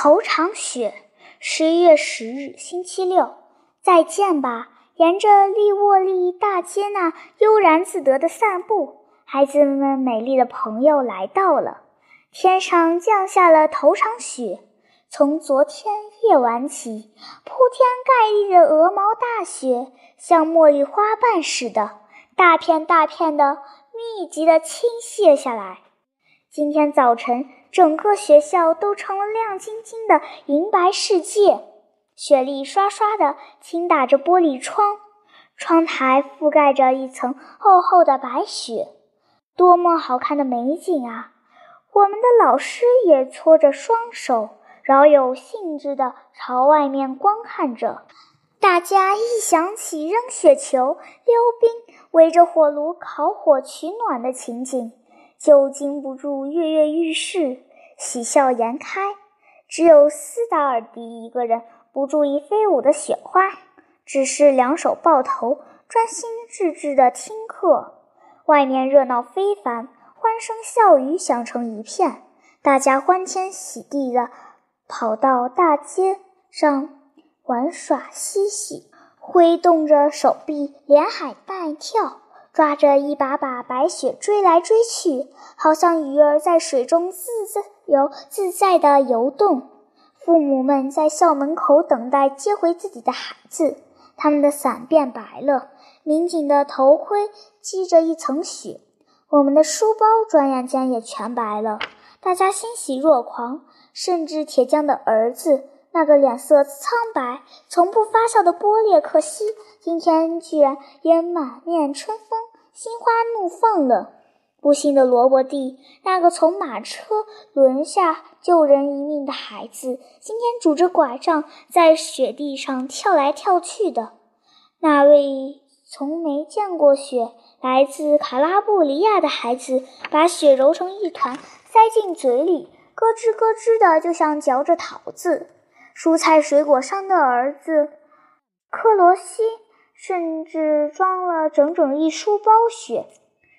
头场雪，十一月十日，星期六。再见吧，沿着利沃利大街那悠然自得的散步，孩子们美丽的朋友来到了。天上降下了头场雪，从昨天夜晚起，铺天盖地的鹅毛大雪，像茉莉花瓣似的，大片大片的，密集的倾泻下来。今天早晨。整个学校都成了亮晶晶的银白世界，雪粒刷刷地倾打着玻璃窗，窗台覆盖着一层厚厚的白雪，多么好看的美景啊！我们的老师也搓着双手，饶有兴致地朝外面观看着。大家一想起扔雪球、溜冰、围着火炉烤火取暖的情景，就禁不住跃跃欲试，喜笑颜开。只有斯达尔迪一个人不注意飞舞的雪花，只是两手抱头，专心致志地听课。外面热闹非凡，欢声笑语响成一片，大家欢天喜地地跑到大街上玩耍嬉戏，挥动着手臂，连喊带跳。抓着一把把白雪追来追去，好像鱼儿在水中自由自在地游动。父母们在校门口等待接回自己的孩子，他们的伞变白了，民警的头盔积着一层雪，我们的书包转眼间也全白了。大家欣喜若狂，甚至铁匠的儿子。那个脸色苍白、从不发笑的波列克西，今天居然也满面春风、心花怒放了。不幸的罗伯蒂，那个从马车轮下救人一命的孩子，今天拄着拐杖在雪地上跳来跳去的。那位从没见过雪、来自卡拉布里亚的孩子，把雪揉成一团塞进嘴里，咯吱咯吱的，就像嚼着桃子。蔬菜水果商的儿子克罗西甚至装了整整一书包雪。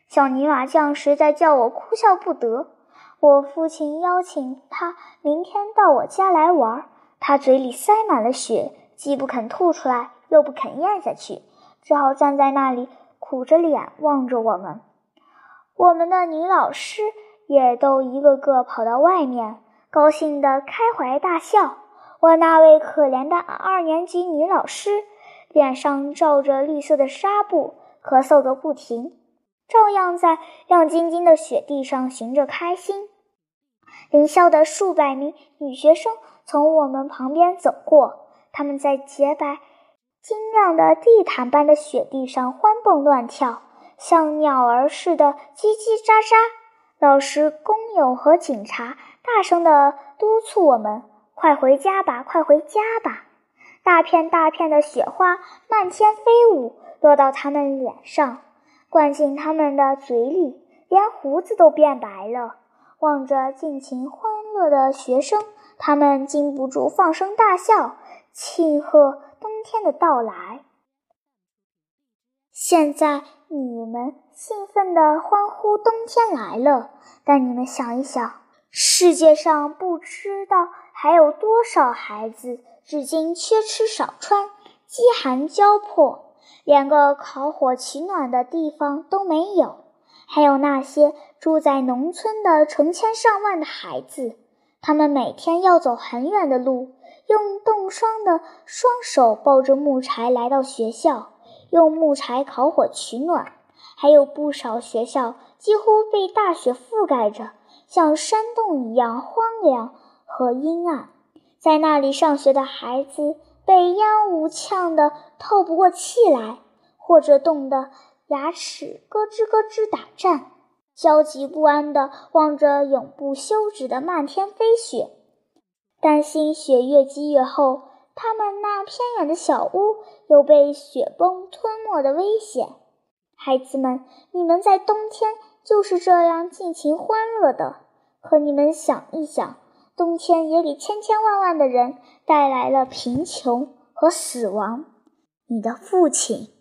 小泥瓦匠实在叫我哭笑不得。我父亲邀请他明天到我家来玩，他嘴里塞满了雪，既不肯吐出来，又不肯咽下去，只好站在那里苦着脸望着我们。我们的女老师也都一个个跑到外面，高兴的开怀大笑。我那位可怜的二年级女老师，脸上罩着绿色的纱布，咳嗽个不停，照样在亮晶晶的雪地上寻着开心。林校的数百名女学生从我们旁边走过，她们在洁白、晶亮的地毯般的雪地上欢蹦乱跳，像鸟儿似的叽叽喳喳。老师、工友和警察大声地督促我们。快回家吧，快回家吧！大片大片的雪花漫天飞舞，落到他们脸上，灌进他们的嘴里，连胡子都变白了。望着尽情欢乐的学生，他们禁不住放声大笑，庆贺冬天的到来。现在你们兴奋地欢呼冬天来了，但你们想一想，世界上不知道。还有多少孩子至今缺吃少穿、饥寒交迫，连个烤火取暖的地方都没有？还有那些住在农村的成千上万的孩子，他们每天要走很远的路，用冻霜的双手抱着木柴来到学校，用木柴烤火取暖。还有不少学校几乎被大雪覆盖着，像山洞一样荒凉。和阴暗，在那里上学的孩子被烟雾呛得透不过气来，或者冻得牙齿咯吱咯吱打颤，焦急不安地望着永不休止的漫天飞雪，担心雪越积越厚，他们那偏远的小屋有被雪崩吞没的危险。孩子们，你们在冬天就是这样尽情欢乐的，可你们想一想。冬天也给千千万万的人带来了贫穷和死亡。你的父亲。